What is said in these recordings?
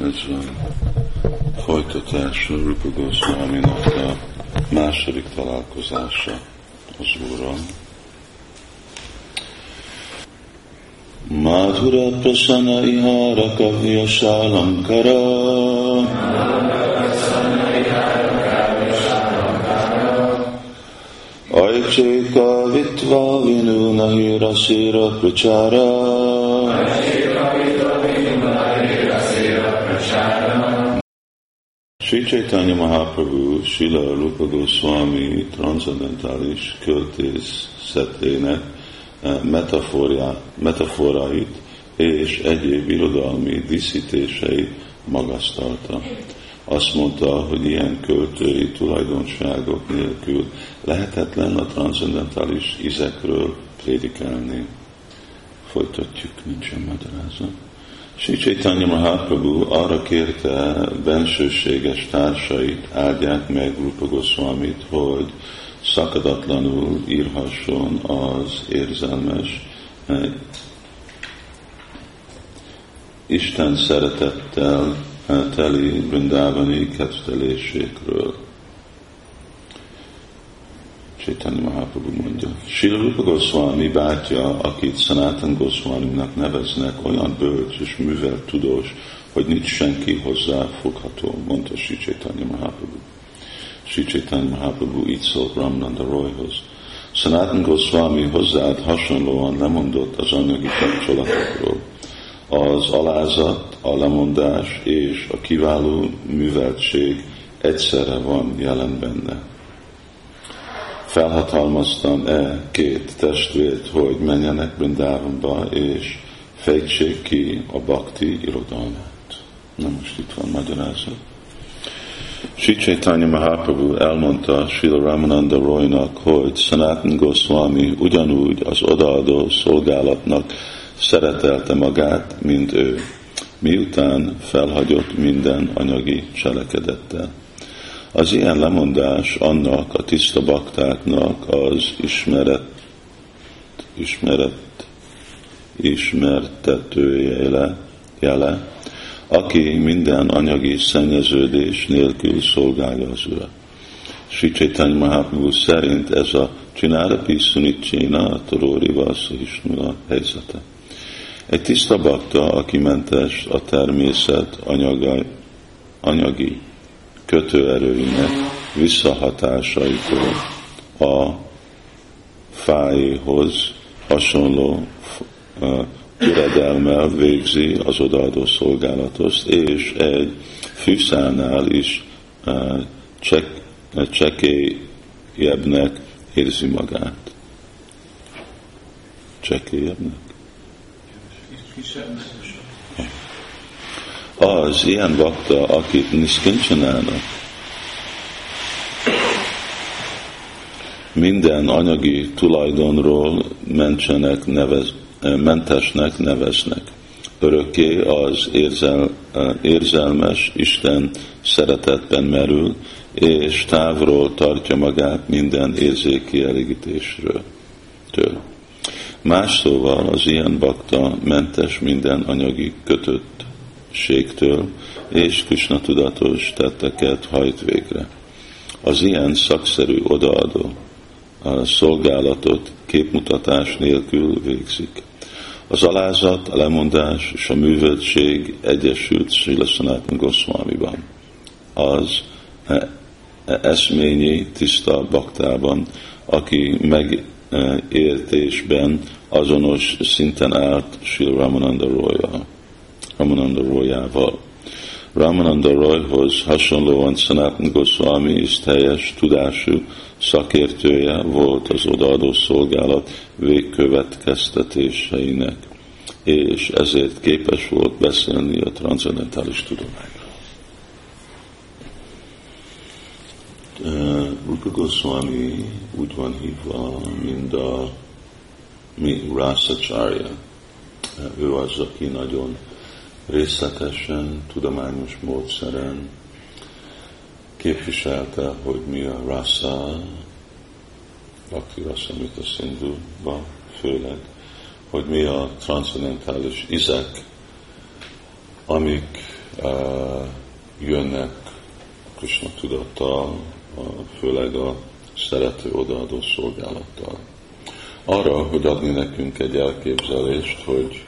Ez a folytatása Rupa Goswaminak a második találkozása az Úrral. Madhura prasana ihara kavya kara Aicheka vitva vinu nahira sira prachara Sri Chaitanya Mahaprabhu, Sila Rupa Goswami transzendentális költészetének eh, metaforáit és egyéb irodalmi díszítéseit magasztalta. Azt mondta, hogy ilyen költői tulajdonságok nélkül lehetetlen a transzendentális ízekről prédikálni. Folytatjuk, nincsen magyarázat. Sri Chaitanya Mahaprabhu arra kérte bensőséges társait, áldják meg Rupa Goswamit, hogy szakadatlanul írhasson az érzelmes eh, Isten szeretettel eh, teli Brindávani kettelésékről. Chaitanya Mahaprabhu mondja. Srila Rupa Goswami bátyja, akit Sanatan Goswami-nak neveznek, olyan bölcs és művelt tudós, hogy nincs senki hozzá fogható, mondta Sri Chaitanya Mahaprabhu. Sri Chaitanya Mahaprabhu így szólt Ramnanda Royhoz. Sanatan Goswami hozzád hasonlóan lemondott az anyagi kapcsolatokról. Az alázat, a lemondás és a kiváló műveltség egyszerre van jelen benne felhatalmaztam-e két testvért, hogy menjenek Brindávamba, és fejtsék ki a bakti irodalmát. Na most itt van magyarázat. Sri Mahaprabhu elmondta Srila Ramananda Roynak, hogy Sanatan Goswami ugyanúgy az odaadó szolgálatnak szeretelte magát, mint ő, miután felhagyott minden anyagi cselekedettel. Az ilyen lemondás annak a tiszta baktáknak az ismeret, ismeret, ismertetője jele, aki minden anyagi szennyeződés nélkül szolgálja az Urat. Sri Chaitanya Mahaprabhu szerint ez a Csinárapi Sunicséna a Torori Vaszahisnula helyzete. Egy tiszta bakta, aki mentes a természet anyagai, anyagi kötőerőinek visszahatásaitól a fájéhoz hasonló töredelmel végzi az odaadó szolgálatot, és egy fűszánál is csek, csekélyebbnek érzi magát. Csekélyebbnek? Kisebb az ilyen bakta, akit niszkincsanának, minden anyagi tulajdonról mentsenek, nevez, mentesnek neveznek. Örökké az érzel, érzelmes Isten szeretetben merül, és távról tartja magát minden érzéki elégítésről. Től. Más szóval az ilyen bakta mentes minden anyagi kötött ségtől, és Krishna tudatos tetteket hajt végre. Az ilyen szakszerű odaadó a szolgálatot képmutatás nélkül végzik. Az alázat, a lemondás és a művöltség egyesült Srila Sanatan Goswamiban. Az e, e, eszményi tiszta baktában, aki megértésben azonos szinten állt Sri Ramananda Royal. Ramananda Royával. Ramananda Royhoz hasonlóan Sanatan Goswami is teljes tudású szakértője volt az odaadó szolgálat végkövetkeztetéseinek, és ezért képes volt beszélni a transzendentális tudományról. Rupa Goswami úgy van hívva, mint a mi Rasacharya. Ő az, aki nagyon részletesen, tudományos módszeren képviselte, hogy mi a rasa, Bhakti Rasa a Szindúban főleg, hogy mi a transzendentális izek, amik uh, jönnek Krishna tudattal, főleg a szerető odaadó szolgálattal. Arra, hogy adni nekünk egy elképzelést, hogy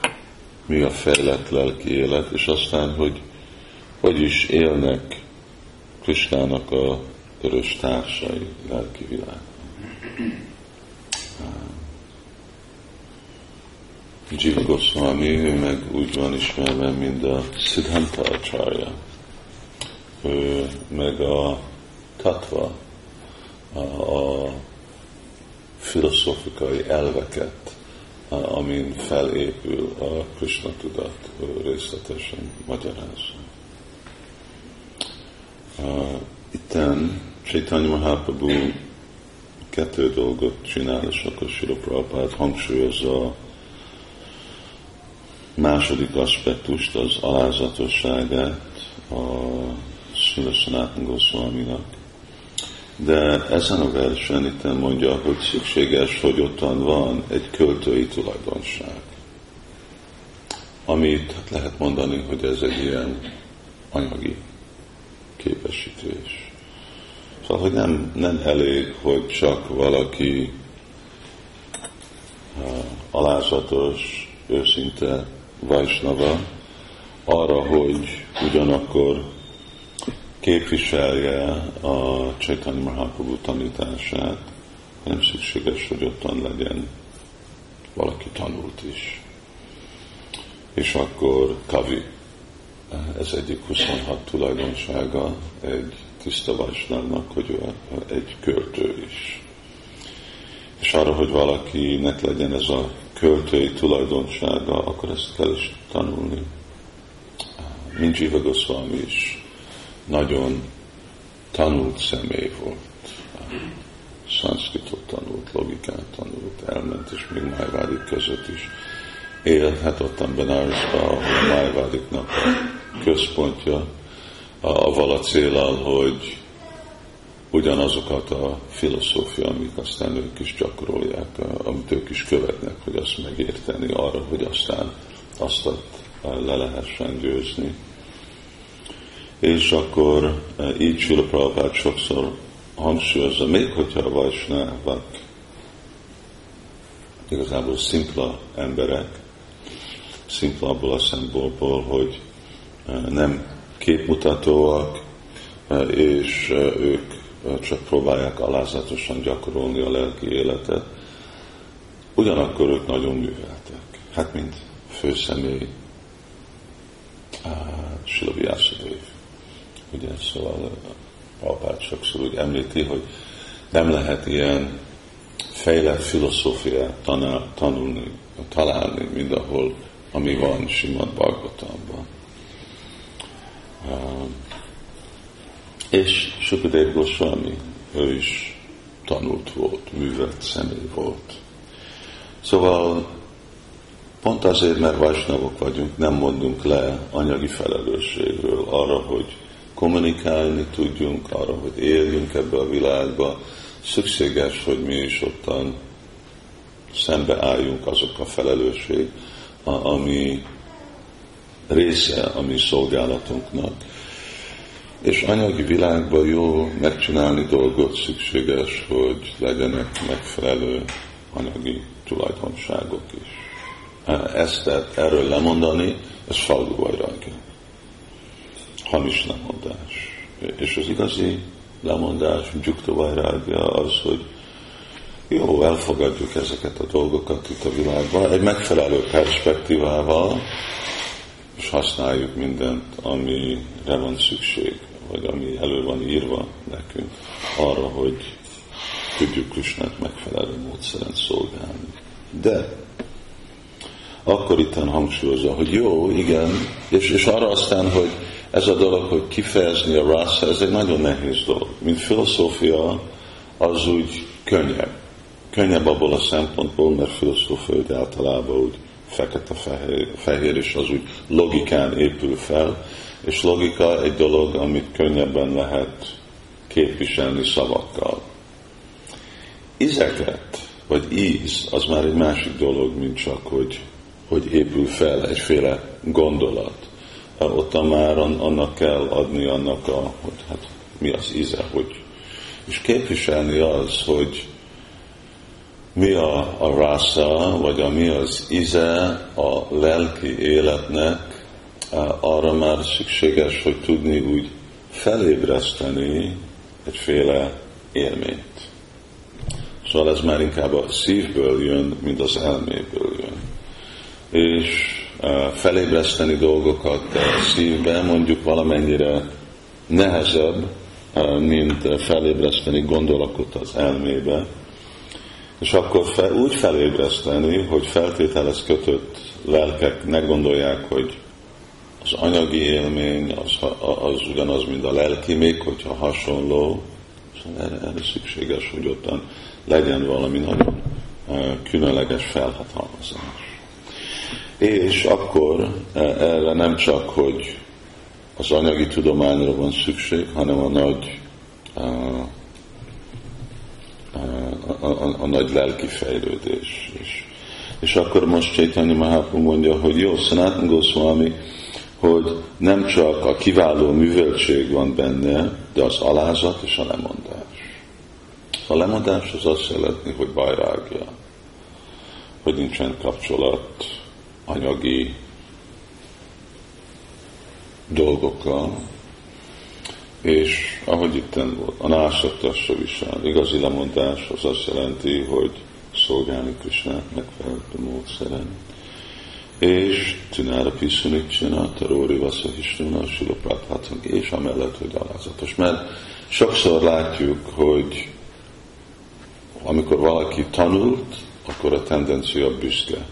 mi a fejlett lelki élet, és aztán, hogy hogy is élnek Kristának a örös társai lelki világ. Jiva Goswami, ő meg úgy van ismerve, mint a Siddhanta Acharya. Ő meg a tatva, a, a filozófikai elveket, amin felépül a Krishna tudat, részletesen magyarázza. Itten Chaitanya Mahaprabhu kettő dolgot csinál, és akkor Sila Prabhupád hangsúlyozza a második aspektust, az alázatosságát a Sila Sanatan Goswaminak. De ezen a versen itt mondja, hogy szükséges, hogy ottan van egy költői tulajdonság. Amit hát lehet mondani, hogy ez egy ilyen anyagi képesítés. Szóval, hogy nem, nem elég, hogy csak valaki alázatos, őszinte vajsnava, arra, hogy ugyanakkor képviselje a Chaitanya Mahaprabhu tanítását, nem szükséges, hogy ottan legyen valaki tanult is. És akkor kavi, ez egyik 26 tulajdonsága egy tiszta vajsnávnak, hogy ő egy költő is. És arra, hogy valakinek legyen ez a költői tulajdonsága, akkor ezt kell is tanulni. Mint Jiva Goswami is nagyon tanult személy volt. Szanszkritot tanult, logikát tanult, elment, és még Májvádik között is ottan Benarisba, ahol a Májvádiknak a központja, avval a célal, hogy ugyanazokat a filozófia, amik aztán ők is gyakorolják, amit ők is követnek, hogy azt megérteni arra, hogy aztán azt le lehessen győzni. És akkor e, így Sula Prabhupád sokszor hangsúlyozza, még hogyha a vajsnávak igazából szimpla emberek, szimpla abból a szempontból, hogy nem képmutatóak, és ők csak próbálják alázatosan gyakorolni a lelki életet. Ugyanakkor ők nagyon műveltek. Hát, mint főszemély Silavi Ászadév. Ugye, szóval Prabhupád sokszor úgy említi, hogy nem lehet ilyen fejlett filozófiát tanulni, találni mindenhol ami van Simad Bhagavatamban. És Sukadev Goswami, ő is tanult volt, művelt személy volt. Szóval pont azért, mert vajsnavok vagyunk, nem mondunk le anyagi felelősségről arra, hogy kommunikálni tudjunk, arra, hogy éljünk ebbe a világba. Szükséges, hogy mi is ottan szembeálljunk azok a felelősség, ami része a mi szolgálatunknak. És anyagi világban jó megcsinálni dolgot szükséges, hogy legyenek megfelelő anyagi tulajdonságok is. Ezt erről lemondani, ez falgu vajrágja. Hamis lemondás. És az igazi lemondás, gyukta vajrágja az, hogy jó, elfogadjuk ezeket a dolgokat itt a világban, egy megfelelő perspektívával, és használjuk mindent, amire van szükség, vagy ami elő van írva nekünk, arra, hogy tudjuk Krisnát megfelelő módszeren szolgálni. De akkor itt hangsúlyozza, hogy jó, igen, és, és arra aztán, hogy ez a dolog, hogy kifejezni a rasa, ez egy nagyon nehéz dolog. Mint filozófia, az úgy könnyebb könnyebb abból a szempontból, mert filozófia általában úgy fekete-fehér, fehér, és az úgy logikán épül fel, és logika egy dolog, amit könnyebben lehet képviselni szavakkal. Izeket, vagy íz, az már egy másik dolog, mint csak, hogy, hogy épül fel egyféle gondolat. Ott már annak kell adni annak a, hogy hát mi az íze, hogy és képviselni az, hogy mi a, a rásza, vagy a, mi az íze a lelki életnek, arra már szükséges, hogy tudni úgy felébreszteni egyféle élményt. Szóval ez már inkább a szívből jön, mint az elméből jön. És felébreszteni dolgokat a szívbe mondjuk valamennyire nehezebb, mint felébreszteni gondolatot az elmébe, és akkor fel, úgy felébreszteni, hogy feltételez kötött lelkek ne gondolják, hogy az anyagi élmény az, az ugyanaz, mint a lelki, még hogyha hasonló, szóval erre, erre szükséges, hogy ottan legyen valami nagyon különleges felhatalmazás. És akkor erre nem csak, hogy az anyagi tudományra van szükség, hanem a nagy a, a, a, a nagy lelki fejlődés is. És akkor most Csaitanya Mahaprabhu mondja, hogy jó, Sanatan Goswami, hogy nem csak a kiváló műveltség van benne, de az alázat és a lemondás. A lemondás az azt jelenti, hogy bajrágja, hogy nincsen kapcsolat anyagi dolgokkal, és ahogy itt volt, a násatassa visel, igazi lemondás az azt jelenti, hogy szolgálni Krisnát megfelelő módszeren. És Tinára Piszunicsina, Taróri Vaszahisnuna, Silopátháton, és amellett, hogy alázatos. Mert sokszor látjuk, hogy amikor valaki tanult, akkor a tendencia büszke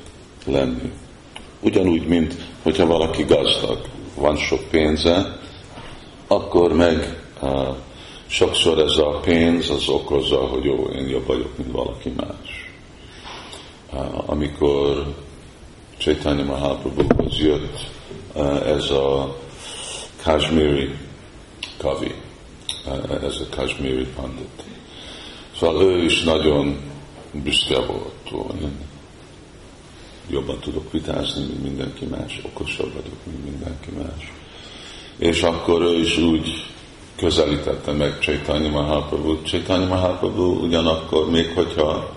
lenni. Ugyanúgy, mint hogyha valaki gazdag van sok pénze, akkor meg uh, sokszor ez a pénz az okozza, hogy jó, én jobb vagyok, mint valaki más. Uh, amikor Chaitanya Mahaprabhuhoz jött uh, ez a Kashmiri kavi, uh, ez a Kashmiri pandit. Szóval ő is nagyon büszke volt. Én jobban tudok vitázni, mint mindenki más, okosabb vagyok, mint mindenki más. És akkor ő is úgy közelítette meg Chaitanya Mahaprabhu. Chaitanya Mahaprabhu ugyanakkor, még hogyha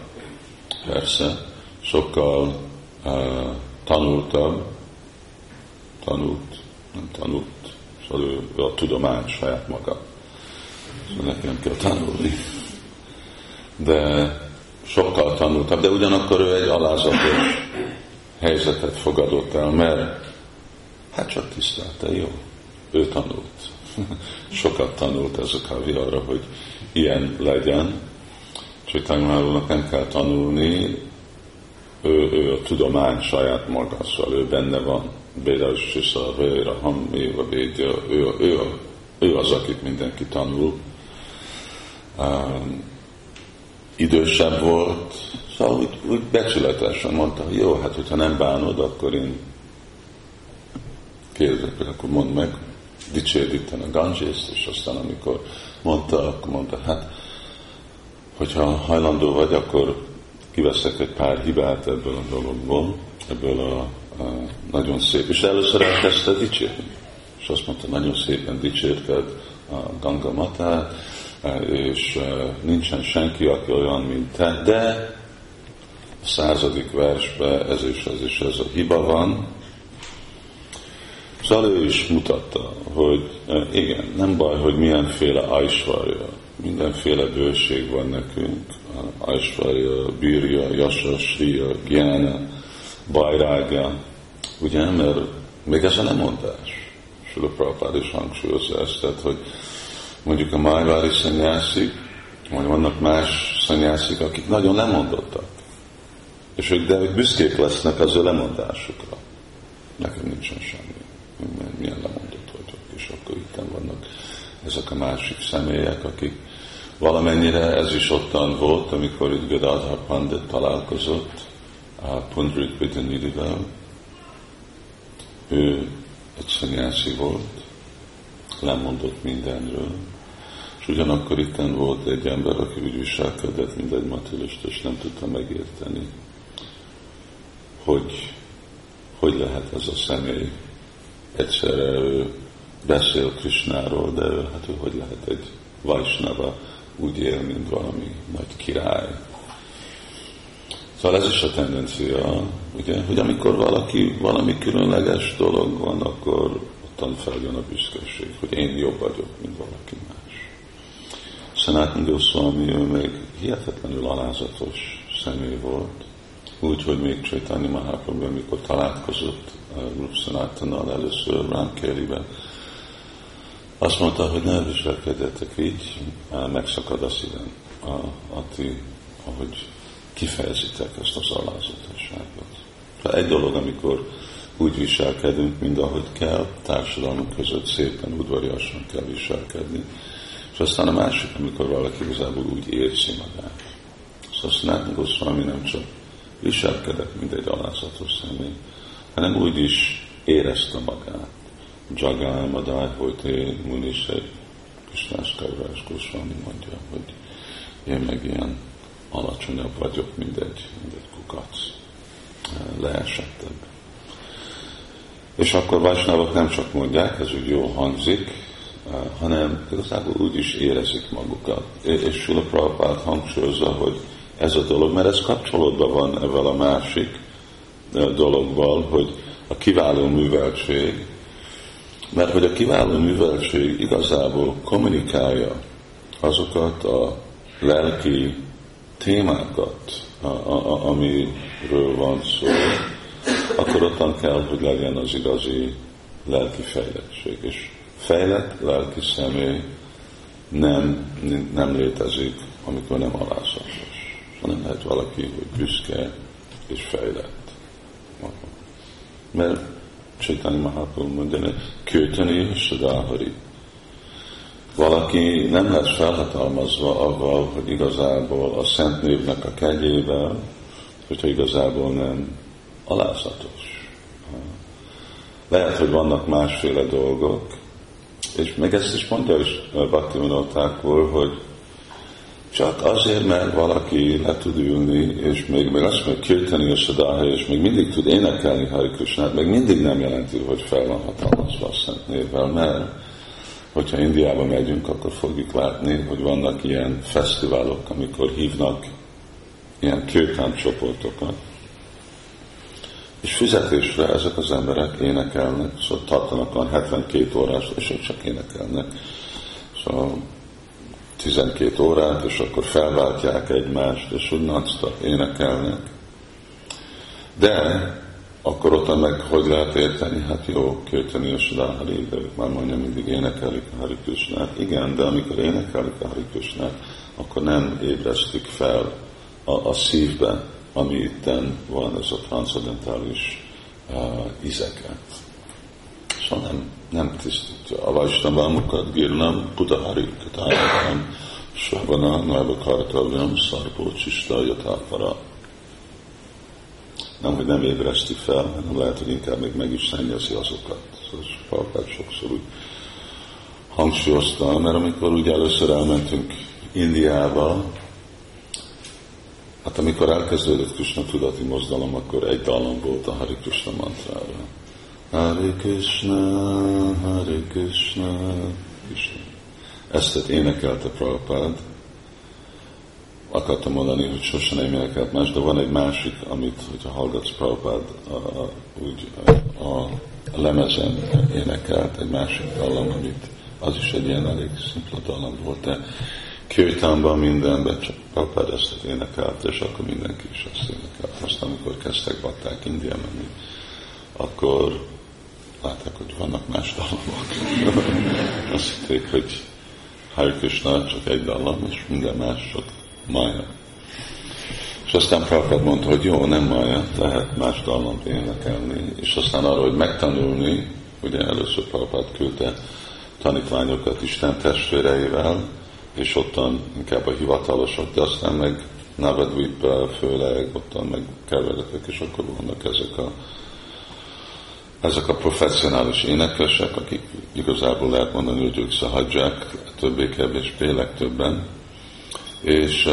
persze sokkal uh, tanultabb, tanult, nem tanult, szóval ő a tudomány saját maga. Szóval nekem kell tanulni. De sokkal tanultabb, de ugyanakkor ő egy alázatos helyzetet fogadott el, mert hát csak tisztelte, jó, ő tanult. Sokat tanult ez a kavi arra, hogy ilyen legyen. Csaitanymárónak nem kell tanulni, ő, ő a tudomány saját maga, szóval ő benne van. Béda Sisa, Véra, Hamméva, Védja, ő, ő, ő az, akit mindenki tanul. Um, idősebb volt, Szóval úgy, úgy becsületesen mondta, hogy jó, hát hogyha nem bánod, akkor én kérdezek, akkor mondd meg, dicsérd itt a Ganges, és aztán amikor mondta, akkor mondta, hát hogyha hajlandó vagy, akkor kiveszek egy pár hibát ebből a dologból, ebből a, a nagyon szép, és először elkezdte dicsérni. És azt mondta, nagyon szépen dicsérted a Ganga Matát, és nincsen senki, aki olyan, mint te, de századik versben ez is, ez is ez a hiba van. Szóval ő is mutatta, hogy e, igen, nem baj, hogy milyenféle ajsvarja, mindenféle bőség van nekünk, ajsvarja, bírja, jasa, sria, gyána, bajrága, ugye, mert még ez a lemondás. Sula Prabhupád is hangsúlyozza ezt, tehát, hogy mondjuk a májvári szanyászik, vagy vannak más szanyászik, akik nagyon lemondottak. És ők, de ők büszkék lesznek az ő lemondásukra. Nekem nincsen semmi. Milyen lemondott vagyok. És akkor itt vannak ezek a másik személyek, akik valamennyire ez is ottan volt, amikor itt Gadadhar Pandit találkozott a Pundrik Vidanidivel. Ő egy szanyászi volt, lemondott mindenről, és ugyanakkor itt volt egy ember, aki úgy viselkedett, mint egy matilista, és nem tudta megérteni hogy hogy lehet ez a személy egyszerre ő beszél Krisnáról, de ő, hát ő hogy lehet egy Vajsnava úgy él, mint valami nagy király. Szóval ez is a tendencia, ugye, hogy amikor valaki, valami különleges dolog van, akkor ottan feljön a büszkeség, hogy én jobb vagyok, mint valaki más. Sanatan Goswami, ő még hihetetlenül alázatos személy volt, úgy, hogy még Csaitanya Mahaprabhu, amikor találkozott Rup Sanatannal először Rámkériben, azt mondta, hogy ne viselkedjetek így, megszakad a szívem, a, a ti, ahogy kifejezitek ezt az alázatosságot. Egy dolog, amikor úgy viselkedünk, mint ahogy kell, társadalmunk között szépen, udvariasan kell viselkedni. És aztán a másik, amikor valaki igazából úgy érzi magát. Szóval Szenát Goswami nem csak viselkedett, mint egy alázatos személy, hanem úgy is érezte magát. Jagai Madai Holte Munisek Krisnás Kairás Goswami mondja, hogy én meg ilyen alacsonyabb vagyok, mint egy, mint egy kukac. Leesettebb. És akkor Vajsnávok nem csak mondják, ez úgy jól hangzik, hanem igazából úgy is érezik magukat. És Sula Prabhupád hangsúlyozza, hogy ez a dolog, mert ez kapcsolódva van ezzel a másik dologval, hogy a kiváló műveltség, mert hogy a kiváló műveltség igazából kommunikálja azokat a lelki témákat, a, a, amiről van szó, akkor ottan kell, hogy legyen az igazi lelki fejlettség. És fejlett lelki személy nem, nem létezik, amikor nem alázatos. Nem lehet valaki, hogy büszke és fejlett. Mert Csaitanya Mahaprabhu mondja, hogy kőteni és Sudahari valaki nem lesz felhatalmazva avval, hogy igazából a Szent Névnek a kegyével, hogyha igazából nem alázatos. Lehet, hogy vannak másféle dolgok, és meg ezt is mondja is Bhakti Minotákból, hogy csak azért, mert valaki le tud ülni, és még, még azt mondja, kirtani a sadáha, és még mindig tud énekelni Hari Krishnát, még mindig nem jelenti, hogy fel van hatalmazva a Szent Névvel, mert hogyha Indiába megyünk, akkor fogjuk látni, hogy vannak ilyen fesztiválok, amikor hívnak ilyen kőtán csoportokat, és fizetésre ezek az emberek énekelnek, szóval tartanak olyan 72 órás, és csak énekelnek. Szóval 12 órát, és akkor felváltják egymást, és úgy non énekelnek. De akkor ott meg hogy lehet érteni? Hát jó, költeni a Sudahari, de már mondja, mindig énekelik a Hari Krishnát. Igen, de amikor énekelik a Hari Krishnát, akkor nem ébresztik fel a, a szívbe, ami itten van, ez a transzendentális uh, izeket. Szóval nem, nem tisztítja. A Vajsnavámukat, Girnam, Putahari, Katáram, Savana, Naiva Kartavyam, Szarpó, Csista, Jatáfara nem, hogy nem ébreszti fel, hanem lehet, hogy inkább még meg is szennyezi azokat. Szóval Prabhupád sokszor úgy hangsúlyozta, mert amikor ugye először elmentünk Indiába, hát amikor elkezdődött Krishna tudati mozdalom, akkor egy dallam volt a Hari Krishna mantrára. Hari Krishna, Hari Krishna, Krishna. Ezt énekelte Prabhupád, akartam mondani, hogy sosem nem énekelt más, de van egy másik, amit, hogyha hallgatsz Prabhupád, úgy a, a lemezen énekelt, egy másik dallam, amit az is egy ilyen elég szimpla dallam volt, de Kirtánban mindenben csak Prabhupád ezt énekelt, és akkor mindenki is azt énekelt. Aztán, amikor kezdtek bakták India menni, akkor látták, hogy vannak más dallamok. azt hitték, hogy Hare csak egy dallam, és minden más csak Maja. És aztán Prabhupád mondta, hogy jó, nem Maja, lehet más dalmat énekelni. És aztán arra, hogy megtanulni, ugye először Prabhupád küldte tanítványokat Isten testvéreivel, és ottan inkább a hivatalosok, de aztán meg Navadvip főleg, ottan meg keveretek, és akkor vannak ezek a ezek a professzionális énekesek, akik igazából lehet mondani, hogy ők szahadzsák, többé-kevésbé legtöbben, és,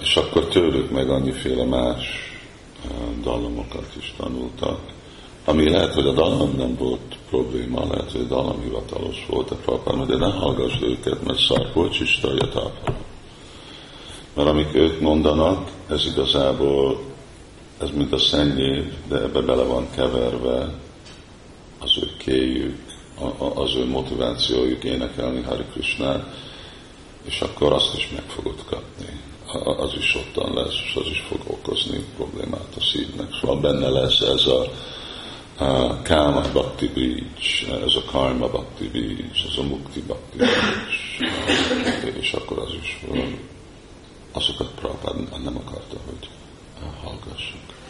és akkor tőlük meg annyiféle más dallamokat is tanultak, ami lehet, hogy a dallam nem volt probléma, lehet, hogy hivatalos volt a Prabhupád, de ne hallgass őket, mert szarkolcs is tápra. Mert amik ők mondanak, ez igazából, ez mint a szennyév, de ebbe bele van keverve az ő kéjük, az ő motivációjuk énekelni Hari Krishnát, és akkor azt is meg fogod kapni. Az is ottan lesz, és az is fog okozni problémát a szívnek. Szóval benne lesz ez a, Káma Bhakti Beach, ez a Karma Bhakti Beach, ez a Mukti Bhakti Beach, és akkor az is azokat Prabhupád nem akarta, hogy hallgassuk.